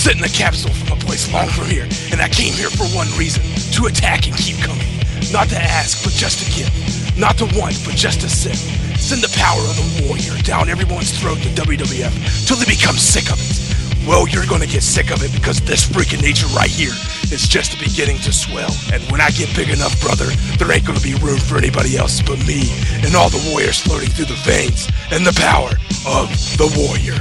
sent in a capsule from a place long from here, and I came here for one reason to attack and keep coming. Not to ask, but just to give. Not to want, but just to send. Send the power of the warrior down everyone's throat in WWF till they become sick of it. Well, you're gonna get sick of it because this freaking nature right here is just beginning to swell. And when I get big enough, brother, there ain't gonna be room for anybody else but me and all the warriors floating through the veins and the power of the warrior.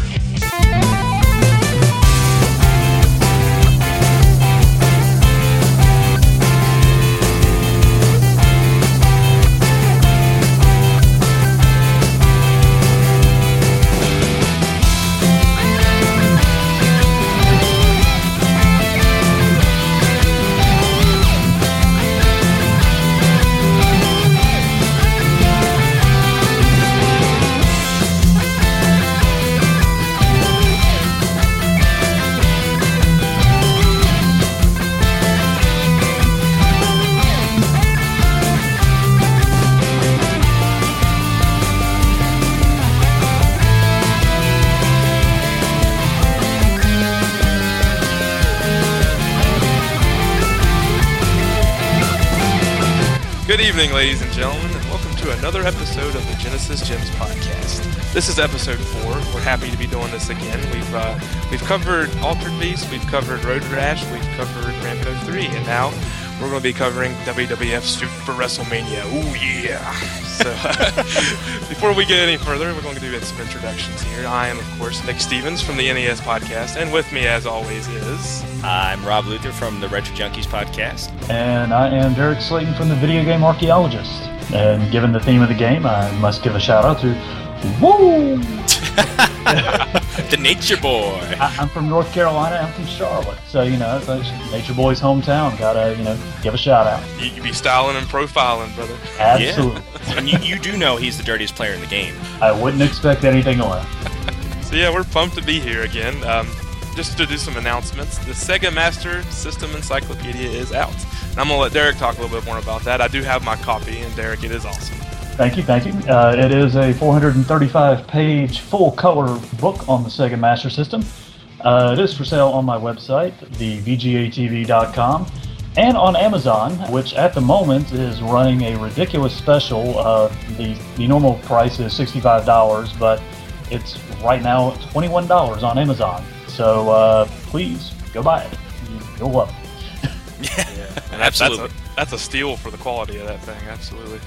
Another episode of the Genesis Gems podcast. This is episode four. We're happy to be doing this again. We've uh, we've covered Altered Beast, we've covered Road Rash, we've covered Rambo 3, and now we're going to be covering WWF Super WrestleMania. Ooh yeah! So before we get any further, we're going to do some introductions here. I am, of course, Nick Stevens from the NES podcast, and with me, as always, is I'm Rob Luther from the Retro Junkies podcast. And I am Derek Slayton from the Video Game Archaeologist. And given the theme of the game, I must give a shout out to Woo! the Nature Boy. I, I'm from North Carolina. I'm from Charlotte. So, you know, Nature Boy's hometown. Gotta, you know, give a shout out. you can be styling and profiling, brother. Absolutely. and you, you do know he's the dirtiest player in the game. I wouldn't expect anything less. So yeah, we're pumped to be here again. Um, just to do some announcements, the Sega Master System Encyclopedia is out. And I'm gonna let Derek talk a little bit more about that. I do have my copy, and Derek, it is awesome. Thank you, thank you. Uh, it is a 435 page full color book on the Sega Master System. Uh, it is for sale on my website, thevgatv.com, and on Amazon, which at the moment is running a ridiculous special. Uh, the, the normal price is $65, but it's right now $21 on Amazon. So uh, please go buy it. You'll love it. And that's, Absolutely. That's a, that's a steal for the quality of that thing. Absolutely.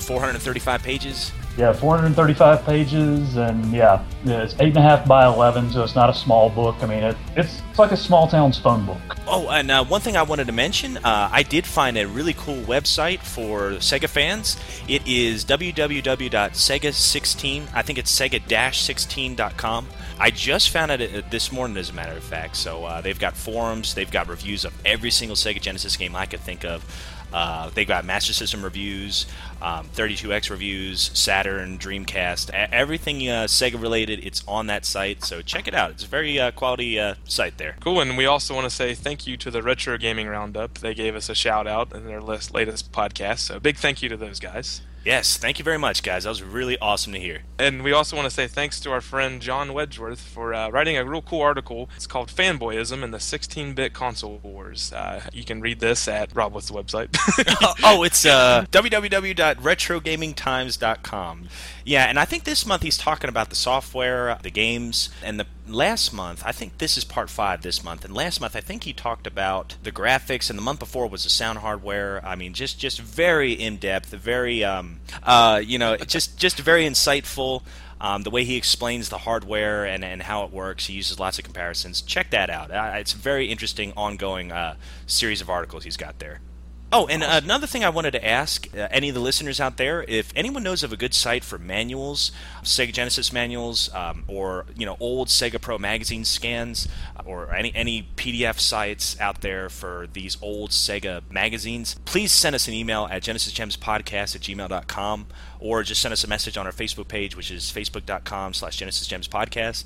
435 pages. Yeah, 435 pages, and yeah, it's eight and a half by 11, so it's not a small book. I mean, it, it's it's like a small town's phone book. Oh, and uh, one thing I wanted to mention, uh, I did find a really cool website for Sega fans. It is www.sega16. I think it's sega-16.com. I just found it uh, this morning, as a matter of fact. So uh, they've got forums, they've got reviews of every single Sega Genesis game I could think of. Uh, they've got Master System reviews, um, 32X reviews, Saturn, Dreamcast, e- everything uh, Sega related. It's on that site, so check it out. It's a very uh, quality uh, site there. Cool. And we also want to say thank you to the Retro Gaming Roundup. They gave us a shout out in their latest podcast. So big thank you to those guys. Yes, thank you very much, guys. That was really awesome to hear. And we also want to say thanks to our friend John Wedgeworth for uh, writing a real cool article. It's called Fanboyism and the 16 bit Console Wars. Uh, you can read this at Rob, what's the website? oh, it's uh, www.retrogamingtimes.com. Yeah, and I think this month he's talking about the software, the games, and the last month, I think this is part five this month, and last month I think he talked about the graphics, and the month before was the sound hardware. I mean, just just very in depth, very um, uh, you know, just just very insightful. Um, the way he explains the hardware and, and how it works, he uses lots of comparisons. Check that out. Uh, it's a very interesting, ongoing uh, series of articles he's got there. Oh, and another thing I wanted to ask uh, any of the listeners out there, if anyone knows of a good site for manuals, Sega Genesis manuals, um, or you know old Sega Pro magazine scans, or any any PDF sites out there for these old Sega magazines, please send us an email at genesisgemspodcast at gmail.com or just send us a message on our Facebook page, which is facebook.com slash genesisgemspodcast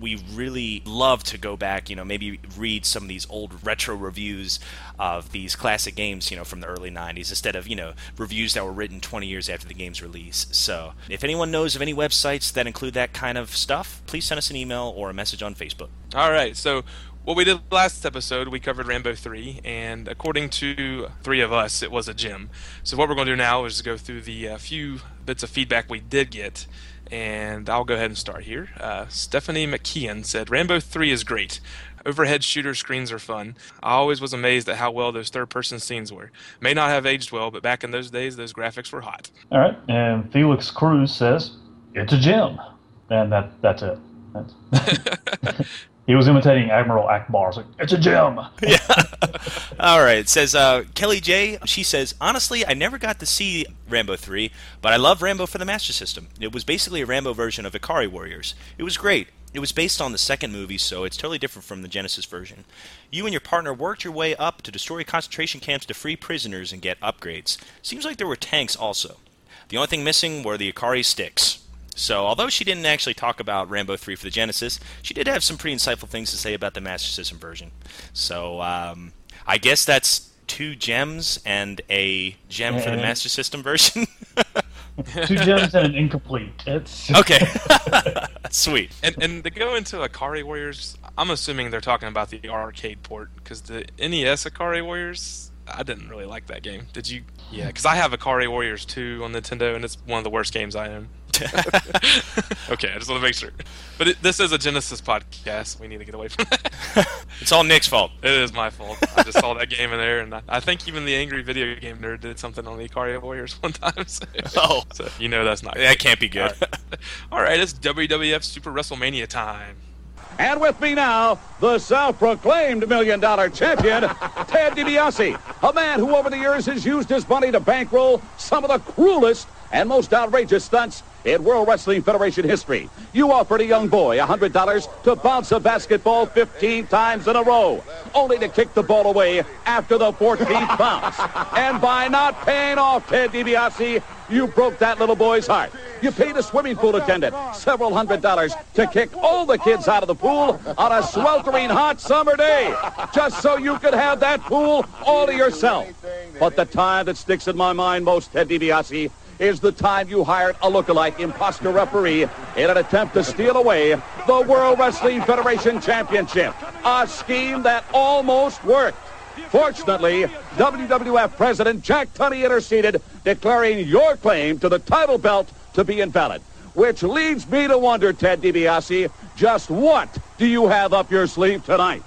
we really love to go back, you know, maybe read some of these old retro reviews of these classic games, you know, from the early 90s instead of, you know, reviews that were written 20 years after the game's release. So, if anyone knows of any websites that include that kind of stuff, please send us an email or a message on Facebook. All right, so what we did last episode. We covered Rambo 3, and according to three of us, it was a gem. So, what we're going to do now is go through the uh, few bits of feedback we did get, and I'll go ahead and start here. Uh, Stephanie McKeon said Rambo 3 is great. Overhead shooter screens are fun. I always was amazed at how well those third person scenes were. May not have aged well, but back in those days, those graphics were hot. All right. And Felix Cruz says, it's a gem. And that that's it. That's He was imitating Admiral Ackbar. It's like, it's a gem. Yeah. All right. It says uh, Kelly J. She says, honestly, I never got to see Rambo 3, but I love Rambo for the Master System. It was basically a Rambo version of Ikari Warriors. It was great. It was based on the second movie, so it's totally different from the Genesis version. You and your partner worked your way up to destroy concentration camps to free prisoners and get upgrades. Seems like there were tanks also. The only thing missing were the Ikari sticks. So, although she didn't actually talk about Rambo 3 for the Genesis, she did have some pretty insightful things to say about the Master System version. So, um, I guess that's two gems and a gem for the Master System version. two gems and an incomplete. It's okay. Sweet. And and to go into Ikari Warriors, I'm assuming they're talking about the arcade port because the NES Ikari Warriors, I didn't really like that game. Did you? Yeah, because I have Ikari Warriors 2 on Nintendo, and it's one of the worst games I own. okay, I just want to make sure. But it, this is a Genesis podcast. We need to get away from that. it's all Nick's fault. It is my fault. I just saw that game in there, and I, I, think even the angry video game nerd did something on the Ikari Warriors one time. So, oh, so you know that's not. That can't be good. All right. all right, it's WWF Super WrestleMania time. And with me now, the self-proclaimed million-dollar champion, Ted DiBiase, a man who over the years has used his money to bankroll some of the cruelest and most outrageous stunts in World Wrestling Federation history. You offered a young boy $100 to bounce a basketball 15 times in a row, only to kick the ball away after the 14th bounce. And by not paying off Ted DiBiase, you broke that little boy's heart. You paid a swimming pool attendant several hundred dollars to kick all the kids out of the pool on a sweltering hot summer day, just so you could have that pool all to yourself. But the time that sticks in my mind most, Ted DiBiase, is the time you hired a lookalike imposter referee in an attempt to steal away the World Wrestling Federation Championship. A scheme that almost worked. Fortunately, WWF President Jack Tunney interceded, declaring your claim to the title belt to be invalid. Which leads me to wonder, Ted DiBiase, just what do you have up your sleeve tonight?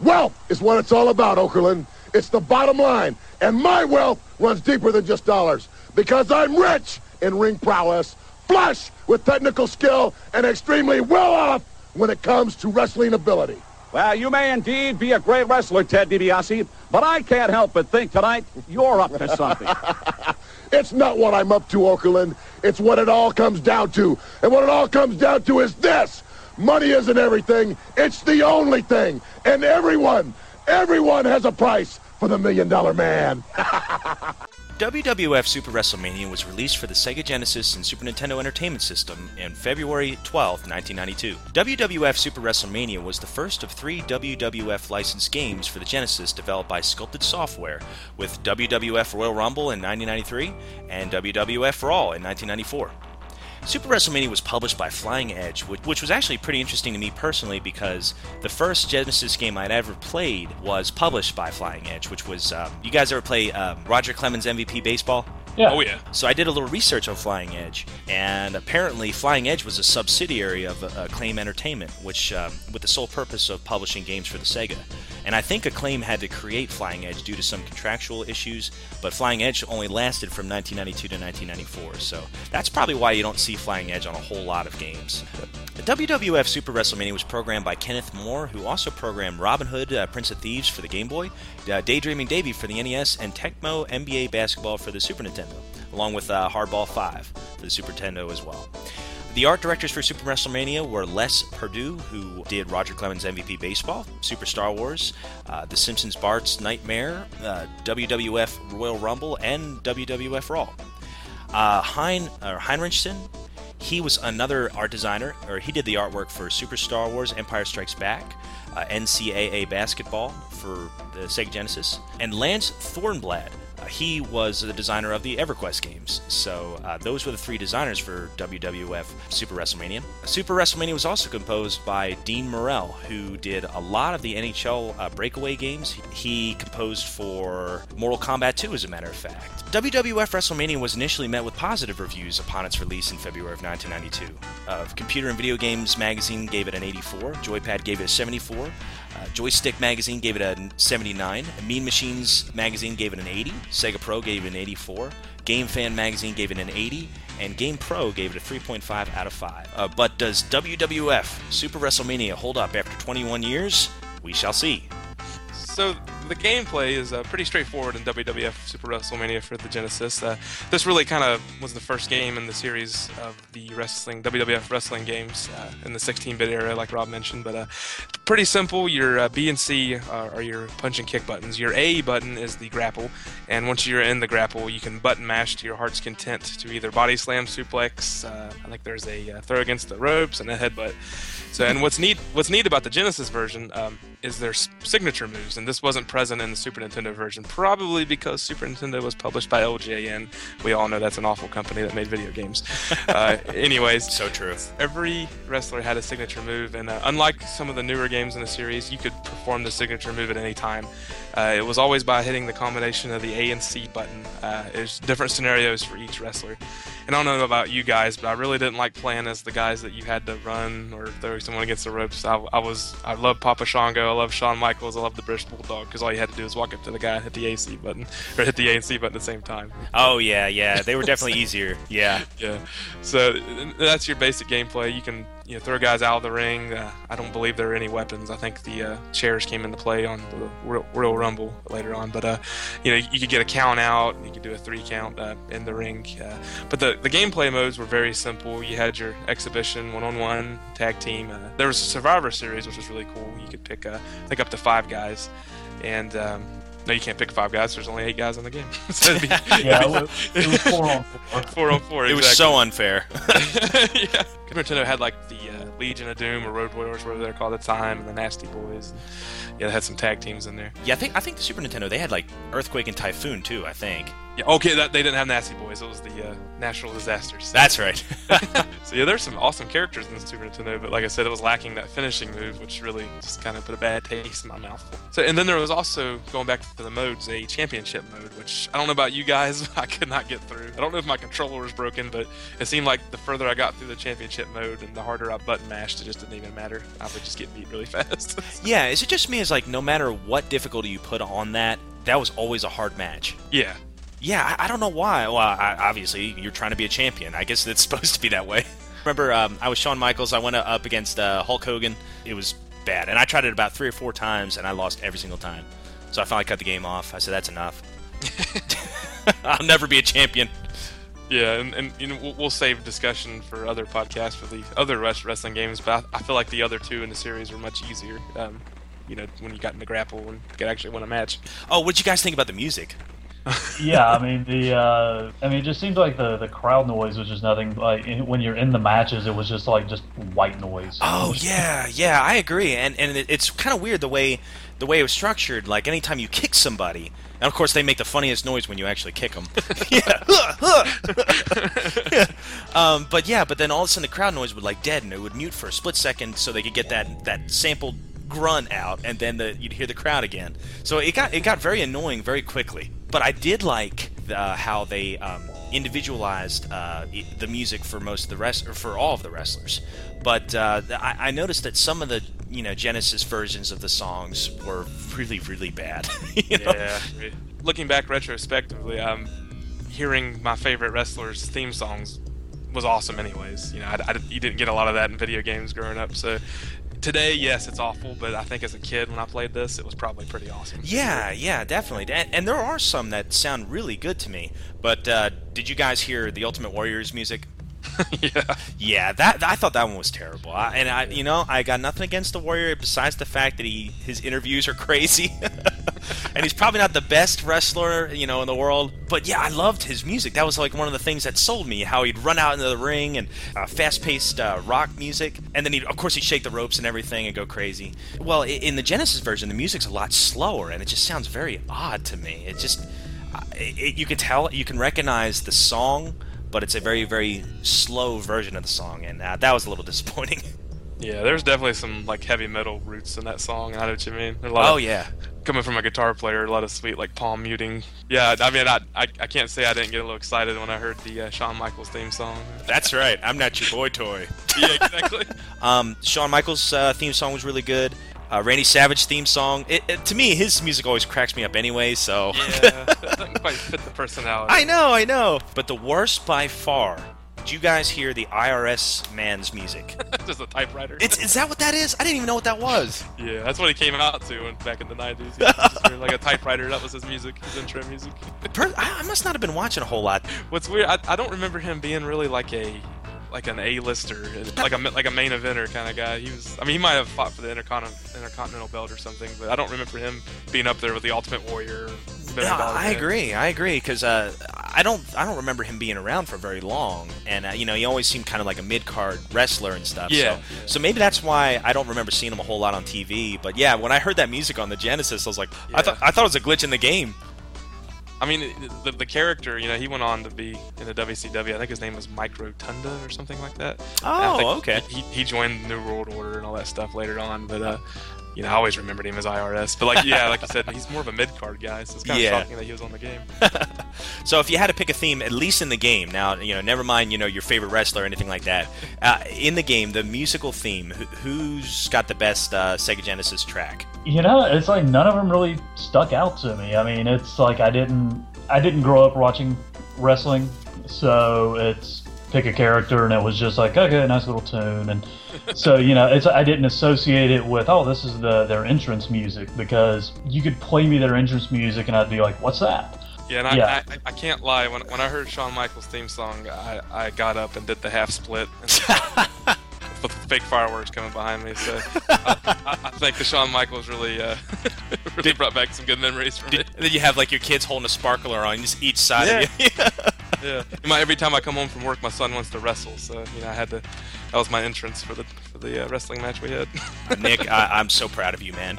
Wealth is what it's all about, Okerlund. It's the bottom line. And my wealth runs deeper than just dollars because I'm rich in ring prowess, flush with technical skill, and extremely well off when it comes to wrestling ability. Well, you may indeed be a great wrestler, Ted DiBiase, but I can't help but think tonight you're up to something. it's not what I'm up to, Okerlund. It's what it all comes down to. And what it all comes down to is this. Money isn't everything. It's the only thing. And everyone, everyone has a price for the Million Dollar Man. WWF Super WrestleMania was released for the Sega Genesis and Super Nintendo Entertainment System on February 12, 1992. WWF Super WrestleMania was the first of three WWF licensed games for the Genesis developed by Sculptured Software, with WWF Royal Rumble in 1993 and WWF Raw in 1994. Super WrestleMania was published by Flying Edge, which, which, was actually pretty interesting to me personally because the first Genesis game I'd ever played was published by Flying Edge, which was um, you guys ever play um, Roger Clemens MVP Baseball? Yeah. Oh yeah. So I did a little research on Flying Edge, and apparently Flying Edge was a subsidiary of uh, Acclaim Entertainment, which um, with the sole purpose of publishing games for the Sega. And I think Acclaim had to create Flying Edge due to some contractual issues, but Flying Edge only lasted from 1992 to 1994. So that's probably why you don't see Flying Edge on a whole lot of games. The WWF Super WrestleMania was programmed by Kenneth Moore, who also programmed Robin Hood, uh, Prince of Thieves for the Game Boy, uh, Daydreaming Davy for the NES, and Tecmo NBA Basketball for the Super Nintendo, along with uh, Hardball 5 for the Super Nintendo as well. The art directors for Super WrestleMania were Les Perdue, who did Roger Clemens MVP Baseball, Super Star Wars, uh, The Simpsons Bart's Nightmare, uh, WWF Royal Rumble, and WWF Raw. Uh, hein, Heinrichsen, he was another art designer, or he did the artwork for Super Star Wars Empire Strikes Back, uh, NCAA Basketball for the Sega Genesis, and Lance Thornblad He was the designer of the EverQuest games. So uh, those were the three designers for WWF Super WrestleMania. Super WrestleMania was also composed by Dean Morrell, who did a lot of the NHL uh, breakaway games. He composed for Mortal Kombat 2, as a matter of fact. WWF WrestleMania was initially met with positive reviews upon its release in February of 1992. Uh, Computer and Video Games magazine gave it an 84, Joypad gave it a 74, uh, Joystick magazine gave it a 79, Mean Machines magazine gave it an 80, Sega Pro gave it an 84, Game Fan magazine gave it an 80, and Game Pro gave it a 3.5 out of 5. Uh, but does WWF Super WrestleMania hold up after 21 years? We shall see. So the gameplay is uh, pretty straightforward in WWF Super WrestleMania for the Genesis. Uh, this really kind of was the first game in the series of the wrestling WWF wrestling games uh, in the 16-bit era, like Rob mentioned. But uh, pretty simple. Your uh, B and C are your punch and kick buttons. Your A button is the grapple, and once you're in the grapple, you can button mash to your heart's content to either body slam, suplex. Uh, I think there's a throw against the ropes and a headbutt. So, and what's neat, what's neat about the Genesis version um, is their signature moves, and this wasn't present in the Super Nintendo version, probably because Super Nintendo was published by LJN. We all know that's an awful company that made video games. Uh, anyways, so true. Every wrestler had a signature move, and uh, unlike some of the newer games in the series, you could perform the signature move at any time. Uh, it was always by hitting the combination of the A and C button. Uh, there's different scenarios for each wrestler. And I don't know about you guys, but I really didn't like playing as the guys that you had to run or throw someone against the ropes. I, I was I love Papa Shango, I love Shawn Michaels, I love the British Bulldog because all you had to do was walk up to the guy, and hit the AC button, or hit the A and C button at the same time. Oh yeah, yeah, they were definitely easier. Yeah, yeah. So that's your basic gameplay. You can you know, throw guys out of the ring. Uh, I don't believe there are any weapons. I think the uh, chairs came into play on the Royal, Royal Rumble later on. But uh, you know, you could get a count out. You could do a three count uh, in the ring. Uh, but the the gameplay modes were very simple. You had your exhibition, one on one, tag team. Uh, there was a Survivor Series, which was really cool. You could pick I think up to five guys, and um, no, you can't pick five guys. There's only eight guys in the game. so be, yeah, it was, it was, four on four. Four on four. It was so unfair. yeah. Nintendo had like the uh, Legion of Doom or Road Warriors, whatever they're called at the time, and the Nasty Boys. Yeah, they had some tag teams in there. Yeah, I think I think the Super Nintendo they had like Earthquake and Typhoon too. I think. Yeah, okay, that, they didn't have Nasty Boys. It was the uh, Natural Disasters. That's right. so yeah, there's some awesome characters in the Super Nintendo, but like I said, it was lacking that finishing move, which really just kind of put a bad taste in my mouth. So and then there was also going back to the modes, a championship mode, which I don't know about you guys, I could not get through. I don't know if my controller was broken, but it seemed like the further I got through the championship mode and the harder I button mashed, it just didn't even matter. I would just get beat really fast. yeah, is it just me? Is like no matter what difficulty you put on that, that was always a hard match. Yeah, yeah, I, I don't know why. Well, I, obviously, you're trying to be a champion. I guess it's supposed to be that way. Remember, um, I was Shawn Michaels. I went up against uh, Hulk Hogan. It was bad. And I tried it about three or four times, and I lost every single time. So I finally cut the game off. I said, that's enough. I'll never be a champion. Yeah, and, and you know, we'll, save discussion for other podcasts for the other wrestling games, but I, I feel like the other two in the series were much easier. Um, you know, when you got in the grapple and could actually win a match. Oh, what did you guys think about the music? Yeah, I mean the uh, I mean it just seems like the the crowd noise was just nothing like in, when you're in the matches it was just like just white noise. Oh yeah, yeah, I agree, and and it, it's kind of weird the way the way it was structured. Like anytime you kick somebody, and of course they make the funniest noise when you actually kick them. yeah. yeah. Um, but yeah, but then all of a sudden the crowd noise would like deaden. It would mute for a split second so they could get that that sampled grunt out, and then the, you'd hear the crowd again. So it got it got very annoying very quickly. But I did like the, how they um, individualized uh, the music for most of the rest, or for all of the wrestlers. But uh, I, I, noticed that some of the you know Genesis versions of the songs were really really bad. yeah. Looking back retrospectively, um, hearing my favorite wrestlers' theme songs was awesome. Anyways, you know, I, I, you didn't get a lot of that in video games growing up, so today, yes, it's awful, but I think as a kid when I played this, it was probably pretty awesome. Yeah, yeah, definitely. And, and there are some that sound really good to me. But uh, did you guys hear the Ultimate Warriors music? yeah, yeah. That I thought that one was terrible. I, and I, you know, I got nothing against the Warrior besides the fact that he his interviews are crazy, and he's probably not the best wrestler, you know, in the world. But yeah, I loved his music. That was like one of the things that sold me. How he'd run out into the ring and uh, fast-paced uh, rock music, and then he, of course, he'd shake the ropes and everything and go crazy. Well, in the Genesis version, the music's a lot slower, and it just sounds very odd to me. It just it, you can tell, you can recognize the song, but it's a very, very slow version of the song, and uh, that was a little disappointing. Yeah, there's definitely some like heavy metal roots in that song. I know what you mean. Oh of, yeah, coming from a guitar player, a lot of sweet like palm muting. Yeah, I mean, I, I, I can't say I didn't get a little excited when I heard the uh, Shawn Michaels theme song. that's right. I'm not your boy toy. yeah, exactly. Um, Shawn Michaels' uh, theme song was really good. Uh, Randy Savage theme song. It, it- to me, his music always cracks me up anyway. So yeah, doesn't quite fit the personality. I know, I know. But the worst by far. Did you guys hear the IRS man's music? Just a typewriter. It's, is that what that is? I didn't even know what that was. yeah, that's what he came out to when, back in the 90s. He just heard, like a typewriter. That was his music, his intro music. Per- I I must not have been watching a whole lot. What's weird, I, I don't remember him being really like a like an A-lister, like a like a main eventer kind of guy. He was, I mean, he might have fought for the Intercon- Intercontinental Belt or something, but I don't remember him being up there with the Ultimate Warrior. Dollar I agree. I agree because uh, I don't I don't remember him being around for very long, and uh, you know he always seemed kind of like a mid card wrestler and stuff. Yeah. So, so maybe that's why I don't remember seeing him a whole lot on TV. But yeah, when I heard that music on the Genesis, I was like, I thought I thought it was a glitch in the game. I mean, the, the character, you know, he went on to be in the WCW. I think his name was Mike Rotunda or something like that. Oh, okay. He, he joined the New World Order and all that stuff later on, but uh, you know, I always remembered him as IRS. But like, yeah, like you said, he's more of a mid card guy, so it's kind of Yeah. shocking that he was on the game. So if you had to pick a theme, at least in the game, now you know, never mind, you know, your favorite wrestler or anything like that. Uh, in the game, the musical theme, who, who's got the best uh, Sega Genesis track? You know, it's like none of them really stuck out to me. I mean, it's like I didn't I didn't grow up watching wrestling, so it's pick a character and it was just like okay, nice little tune and so you know, it's I didn't associate it with oh, this is the their entrance music because you could play me their entrance music and I'd be like, what's that? Yeah, and I, Yeah. I, I can't lie. When, when I heard Shawn Michaels' theme song, I, I got up and did the half split. With fake fireworks coming behind me, so I, I, think the Shawn Michaels really, uh, really brought back some good memories for me. And then you have like your kids holding a sparkler on just each side of you. Yeah, You know, every time I come home from work, my son wants to wrestle, so you know I had to. That was my entrance for the for the uh, wrestling match we had. Nick, I, I'm so proud of you, man.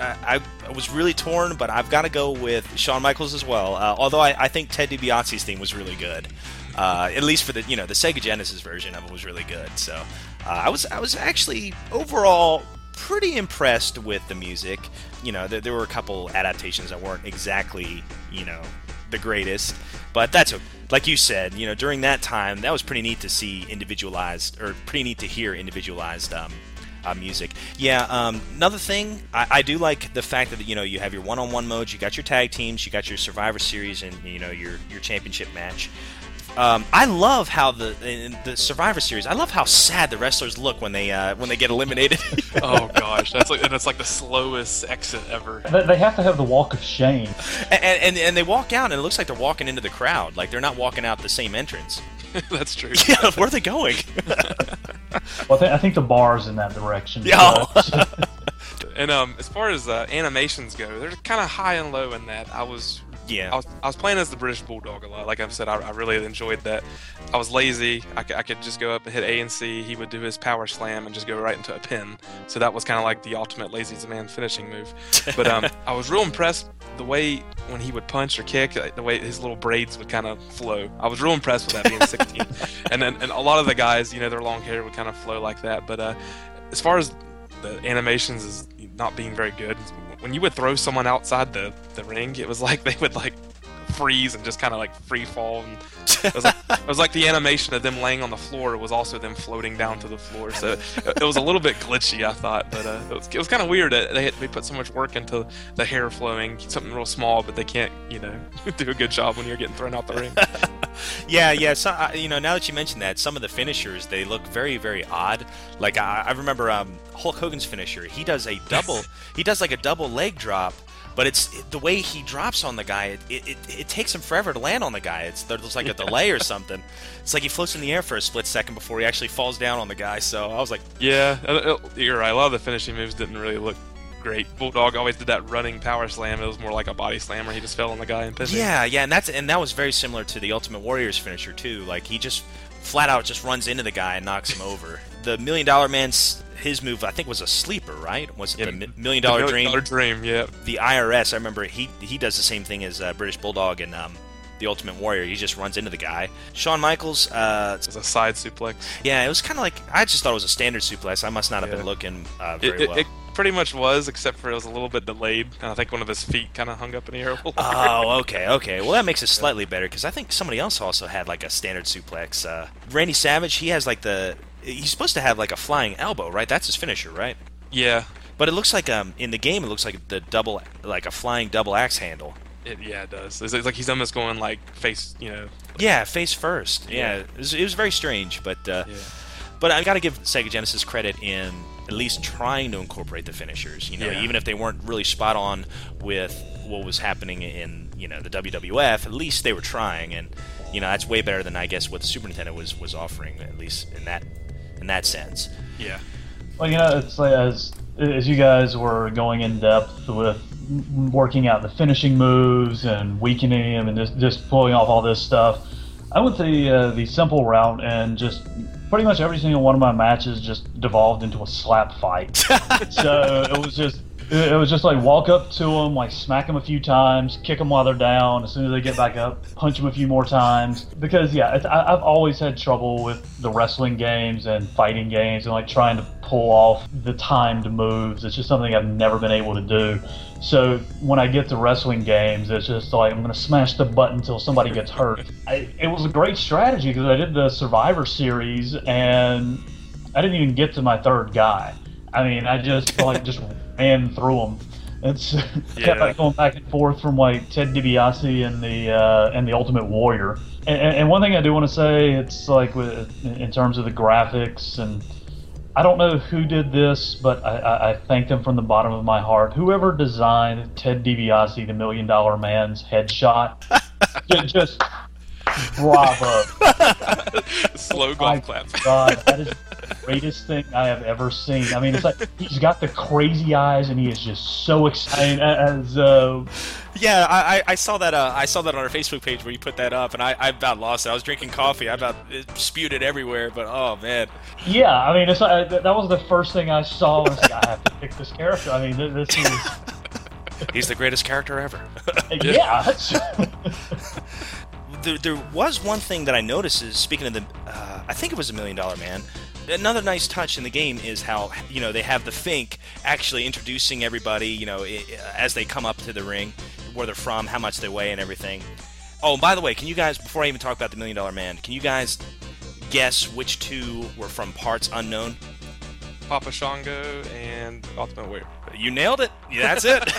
I, I was really torn, but I've got to go with Shawn Michaels as well. Uh, although I, I think Ted DiBiase's theme was really good, uh, at least for the you know the Sega Genesis version of it was really good. So uh, I was I was actually overall pretty impressed with the music. You know, there, there were a couple adaptations that weren't exactly you know the greatest, but that's a, like you said. You know, during that time, that was pretty neat to see individualized or pretty neat to hear individualized. Um, uh, music. Yeah. Um, another thing, I, I do like the fact that you know you have your one-on-one modes, you got your tag teams, you got your Survivor Series, and you know your your championship match. Um, I love how the in the Survivor Series. I love how sad the wrestlers look when they uh, when they get eliminated. oh gosh, that's like and it's like the slowest exit ever. They they have to have the walk of shame. and, and and they walk out, and it looks like they're walking into the crowd. Like they're not walking out the same entrance. that's true. Yeah, where are they going? Well, I, think I think the bar's in that direction. Yeah. so- And um, as far as uh, animations go, they're kind of high and low in that. I was yeah. I was, I was playing as the British Bulldog a lot. Like I've said, I, I really enjoyed that. I was lazy. I, c- I could just go up and hit A and C. He would do his power slam and just go right into a pin. So that was kind of like the ultimate lazy man finishing move. But um, I was real impressed the way when he would punch or kick, like, the way his little braids would kind of flow. I was real impressed with that being 16. and then and a lot of the guys, you know, their long hair would kind of flow like that. But uh, as far as the animations is not being very good. When you would throw someone outside the, the ring, it was like they would like freeze and just kind of like free fall. And it, was like, it was like the animation of them laying on the floor was also them floating down to the floor. So it, was a little bit glitchy, I thought, but uh, it was, it was kind of weird that they, had, they put so much work into the hair flowing, something real small, but they can't, you know, do a good job when you're getting thrown out the ring. Yeah, yeah. So, uh, you know, now that you mention that, some of the finishers they look very, very odd. Like I, I remember um, Hulk Hogan's finisher. He does a double. he does like a double leg drop, but it's the way he drops on the guy. It, it, it, it takes him forever to land on the guy. It's there's like a delay or something. It's like he floats in the air for a split second before he actually falls down on the guy. So I was like, Yeah, uh, you're right. A lot of the finishing moves didn't really look great. Bulldog always did that running power slam. It was more like a body slam where he just fell on the guy and him. Yeah, yeah, and that's and that was very similar to the Ultimate Warrior's finisher too. Like he just flat out just runs into the guy and knocks him over. The Million Dollar Man's his move, I think, was a sleeper, right? Was it Yeah, the Mi- the Million Dollar Million Dream? Dollar Dream, yeah. The IRS, I remember he he does the same thing as uh, British Bulldog and um, the Ultimate Warrior. He just runs into the guy. Shawn Michaels, uh, It's a side suplex. yeah, it was kind of like I just thought it was a standard suplex. I must not have Yeah. been looking uh, It, very it, well. it pretty much was, except for it was a little bit delayed. And I think one of his feet kind of hung up in the air a little. Oh, okay, okay. Well, that makes it slightly better because I think somebody else also had like a standard suplex. Uh, Randy Savage, he has like the. He's supposed to have like a flying elbow, right? That's his finisher, right? yeah, But it looks like um in the game, it looks like the double, like a flying double axe handle. it, yeah, it does. It's, like he's almost going like face, you know. Yeah, face first. Yeah, Yeah. It, was, it was very strange, but uh, Yeah. but I got to give Sega Genesis credit in at least trying to incorporate the finishers. You know, Yeah. even if they weren't really spot on with what was happening in you know the WWF, at least they were trying, and you know that's way better than I guess what the Super Nintendo was was offering, at least in that in that sense. Yeah. Well, you know, it's like as as you guys were going in depth with working out the finishing moves and weakening them and just, just pulling off all this stuff. I went the uh, the simple route and just pretty much every single one of my matches just devolved into a slap fight. so it was just it was just like walk up to them, like smack them a few times, kick them while they're down. As soon as they get back up, punch them a few more times. Because yeah, I, I've always had trouble with the wrestling games and fighting games and like trying to pull off the timed moves. It's just something I've never been able to do. So when I get to wrestling games, it's just like I'm gonna smash the button until somebody gets hurt. I, it was a great strategy because I did the Survivor Series and I didn't even get to my third guy. I mean, I just like just ran through them. It's kept like going back and forth from like Ted DiBiase and the uh, and the Ultimate Warrior. And, and and one thing I do want to say, it's like with, in terms of the graphics, and I don't know who did this, but I, I, I thank them from the bottom of my heart. Whoever designed Ted DiBiase, the Million Dollar Man's headshot, just bravo. Slow golf clap. God, that is the greatest thing I have ever seen. I mean, it's like he's got the crazy eyes, and he is just so excited. As uh, Yeah, I, I- saw that. Uh, I saw that on our Facebook page where you put that up, and I, I about lost it. I was drinking coffee. I about spewed it everywhere. But oh man, yeah, I mean, it's like, that that was the first thing I saw. I was like, I have to pick this character. I mean, th- this is he's the greatest character ever. yeah. There, there was one thing that I noticed is speaking of the, uh, I think it was a Million Dollar Man. Another nice touch in the game is how you know they have the Fink actually introducing everybody, you know, as they come up to the ring, where they're from, how much they weigh, and everything. Oh, and by the way, can you guys, before I even talk about the Million Dollar Man, can you guys guess which two were from parts unknown? Papa Shango and Ultimate Warrior. You nailed it. Yeah, that's it.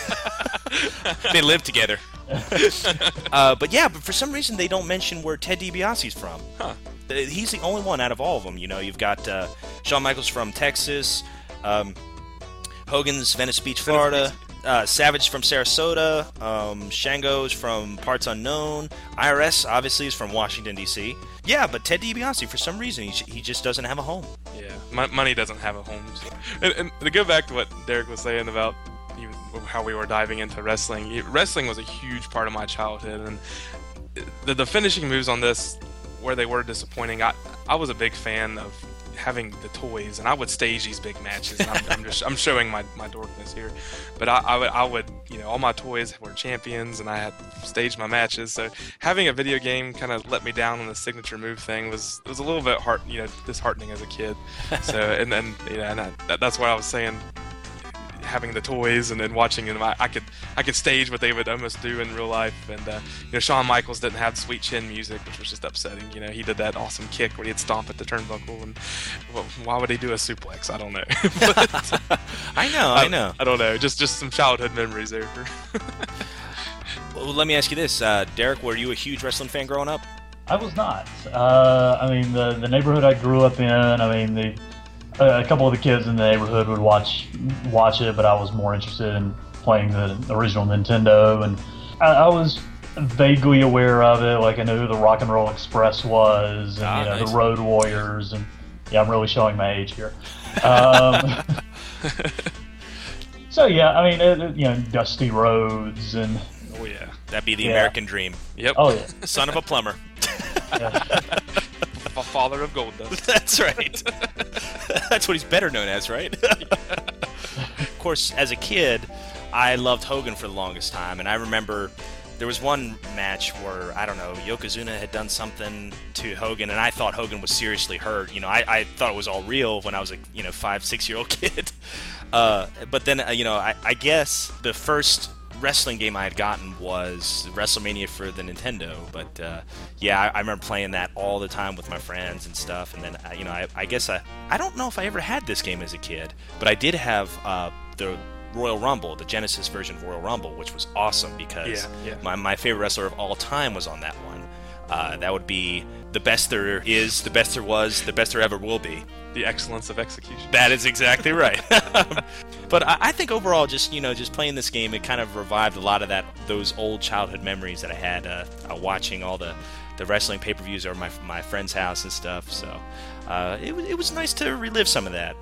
they live together. uh, but yeah, but for some reason they don't mention where Ted DiBiase's from. Huh. Uh, He's the only one out of all of them. You know, you've got uh, Shawn Michaels from Texas, um, Hogan's Venice Beach, Florida, uh, Savage from Sarasota, um, Shango's from Parts Unknown, IRS obviously is from Washington D.C. Yeah, but Ted DiBiase for some reason he, he just doesn't have a home. Yeah, Mon- money doesn't have a home. And, and to go back to what Derek was saying about how we were diving into wrestling, wrestling was a huge part of my childhood, and the, the finishing moves on this, where they were disappointing, I I was a big fan of having the toys, and I would stage these big matches. I'm, I'm just I'm showing my, my dorkness here, but I, I would I would you know all my toys were champions, and I had staged my matches. So having a video game kind of let me down on the signature move thing was was a little bit heart you know disheartening as a kid. So and then you know and I, that, that's why I was saying having the toys and then watching them, I, I could I could stage what they would almost do in real life. And uh, you know, Shawn Michaels didn't have sweet chin music, which was just upsetting. You know, he did that awesome kick where he'd stomp at the turnbuckle, and well, why would he do a suplex? I don't know. But, I know, I know. I don't know. Just just some childhood memories there. Well, let me ask you this, uh, Derek: Were you a huge wrestling fan growing up? I was not. Uh, I mean, the the neighborhood I grew up in. I mean, the a a couple of the kids in the neighborhood would watch watch it, but I was more interested in playing the original Nintendo, and I, I was vaguely aware of it. Like I knew who the Rock and Roll Express was, and Ah, you know nice. the Road Warriors, and yeah, I'm really showing my age here. Um, so yeah, I mean, it, it- you know, Dusty Rhodes, and oh yeah. That'd be the Yeah. American dream. Yep. oh yeah, Son of a plumber. yeah. fa- father of gold dust. That's right. That's what he's better known as, right? of course, as a kid, I loved Hogan for the longest time, and I remember there was one match where I don't know Yokozuna had done something to Hogan, and I thought Hogan was seriously hurt. You know, I, I thought it was all real when I was a you know five six year old kid. Uh, but then uh, you know I, I guess the first wrestling game I had gotten was WrestleMania for the Nintendo. But uh, yeah, I, I, remember playing that all the time with my friends and stuff. And then uh, you know I, I, guess I I don't know if I ever had this game as a kid, but I did have uh, the Royal Rumble, the Genesis version of Royal Rumble, which was awesome because yeah, yeah. My, my favorite wrestler of all time was on that one. Uh, that would be the best there is, the best there was, the best there ever will be. The excellence of execution. That is exactly right. but I, I, think overall, just you know, just playing this game, it kind of revived a lot of that those old childhood memories that I had uh, uh, watching all the the wrestling pay per views over my my friend's house and stuff. So uh, it it was nice to relive some of that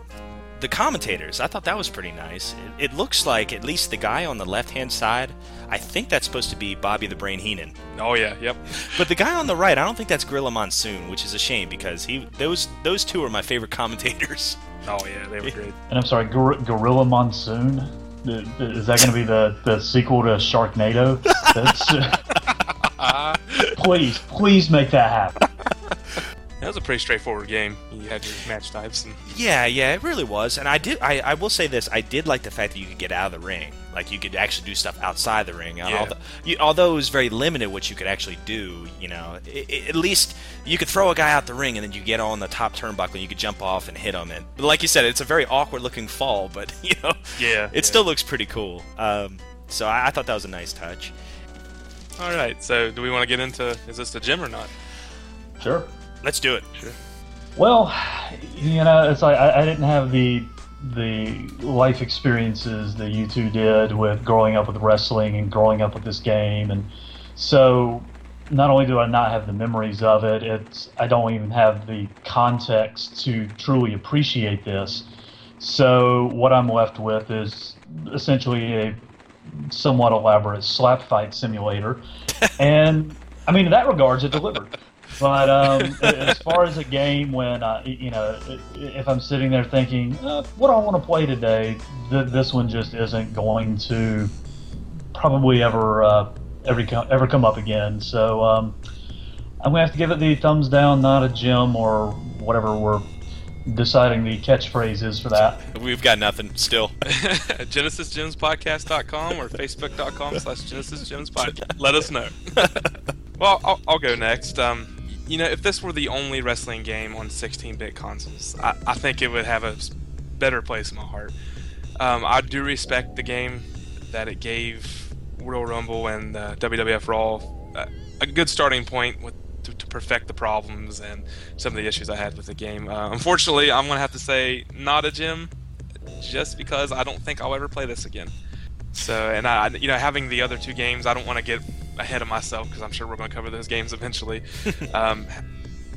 the commentators, I thought that was pretty nice. It, it looks like at least the guy on the left hand side, I think that's supposed to be Bobby the Brain Heenan. Oh yeah, yep. But the guy on the right, I don't think that's Gorilla Monsoon, which is a shame because he those those two are my favorite commentators. Oh yeah, they were great. And I'm sorry, Gor- Gorilla Monsoon. Is that going to be the, the sequel to Sharknado? please, please make that happen. That was a pretty straightforward game. You had your match types. And... Yeah, yeah, it really was. And I did. I, I will say this: I did like the fact that you could get out of the ring. Like you could actually do stuff outside the ring. Yeah. Although, you, although it was very limited what you could actually do. You know, it, it, at least you could throw a guy out the ring and then you get on the top turnbuckle and you could jump off and hit him. And like you said, it's a very awkward looking fall, but you know, yeah, it yeah. still looks pretty cool. Um, so I, I thought that was a nice touch. All right. So do we want to get into is this the gym or not? Sure. Let's do it. Sure. Well, you know, it's like I, I didn't have the the life experiences that you two did with growing up with wrestling and growing up with this game, and so not only do I not have the memories of it, it's I don't even have the context to truly appreciate this. So what I'm left with is essentially a somewhat elaborate slap fight simulator, and I mean in that regards it delivered. But um, as far as a game, when you know, if I'm sitting there thinking, uh, what do I want to play today, th- this one just isn't going to probably ever uh, ever ever come up again. So um, I'm gonna have to give it the thumbs down, not a gem or whatever we're deciding the catchphrase is for that. We've got nothing still. GenesisGemsPodcast.com or Facebook.com slash GenesisGemsPodcast. Let us know. well, I'll, I'll, go next. Um, you know, if this were the only wrestling game on 16-bit consoles, I, I think it would have a better place in my heart. Um, I do respect the game that it gave Royal Rumble and uh, WWF Raw uh, a good starting point with to, to, perfect the problems and some of the issues I had with the game. Uh, unfortunately, I'm gonna have to say not a gem, just because I don't think I'll ever play this again. So, and I, you know, having the other two games, I don't want to get ahead of myself because I'm sure we're going to cover those games eventually. um,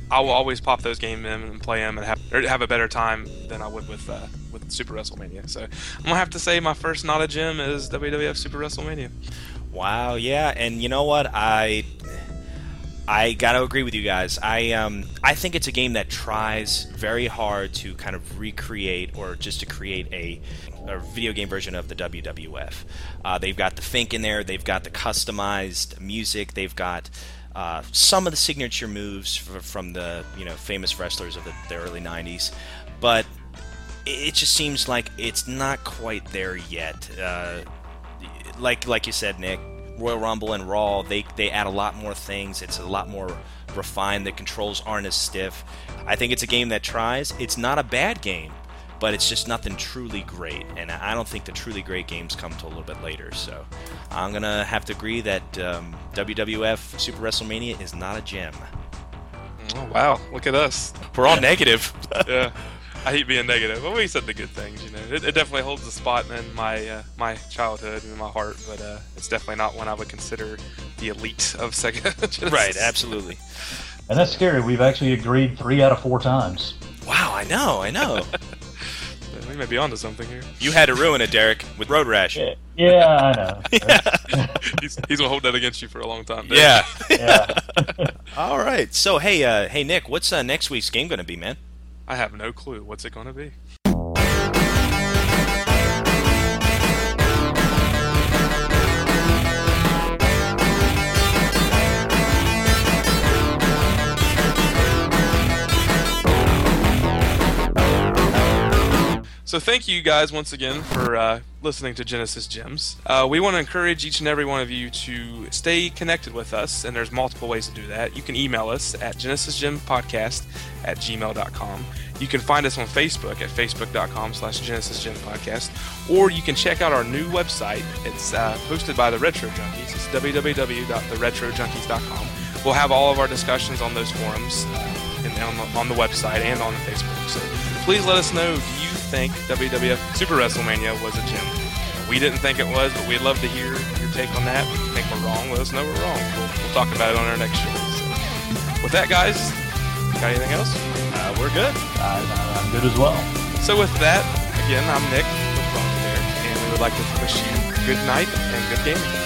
I will always pop those games in and play them and have have a better time than I would with uh, with Super WrestleMania. So I'm gonna have to say my first not a gem is WWF Super WrestleMania. Wow, yeah, and you know what I I gotta agree with you guys. I um I think it's a game that tries very hard to kind of recreate or just to create a a video game version of the WWF. Uh, they've got the Fink in there. They've got the customized music. They've got uh, some of the signature moves from the you know famous wrestlers of the, the early '90s, but it just seems like it's not quite there yet. Uh, like like you said, Nick, Royal Rumble and Raw, they they add a lot more things. It's a lot more refined. The controls aren't as stiff. I think it's a game that tries. It's not a bad game but it's just nothing truly great. And I don't think the truly great games come till a little bit later. So I'm gonna have to agree that um, WWF Super WrestleMania is not a gem. Oh wow! Look at us. We're all negative. yeah. I hate being negative, but we said the good things. You know, it, it definitely holds a spot in my uh, my childhood and in my heart, but uh, it's definitely not one I would consider the elite of Sega. right, absolutely. And that's scary. We've actually agreed three out of four times. Wow, I know, I know. we may be onto something here. You had to ruin it, Derek. with road rash. Yeah, yeah, I know. he's, he's gonna hold that against you for a long time. dude. Yeah. yeah. All right. So hey, uh, hey Nick, what's uh, next week's game going to be, man? I have no clue. What's it gonna be? So thank you guys once again for uh, listening to Genesis Gems. Uh, we want to encourage each and every one of you to stay connected with us, and there's multiple ways to do that. You can email us at genesisgempodcast at gmail.com. You can find us on Facebook at facebook.com slash genesisgempodcast, or you can check out our new website. It's uh, hosted by the Retro Junkies. It's www.theretrojunkies.com. We'll have all of our discussions on those forums uh, and on the, on the website and on the Facebook. So please let us know, think WWF Super WrestleMania was a gem? We didn't think it was, but we'd love to hear your take on that. If you think we're wrong, let us know we're wrong. We'll, we'll talk about it on our next show. So, with that, guys, got anything else? Uh, we're good. I, I'm good as well. So with that, again, I'm Nick with Bronze Bear, and we would like to wish you good night and good gaming.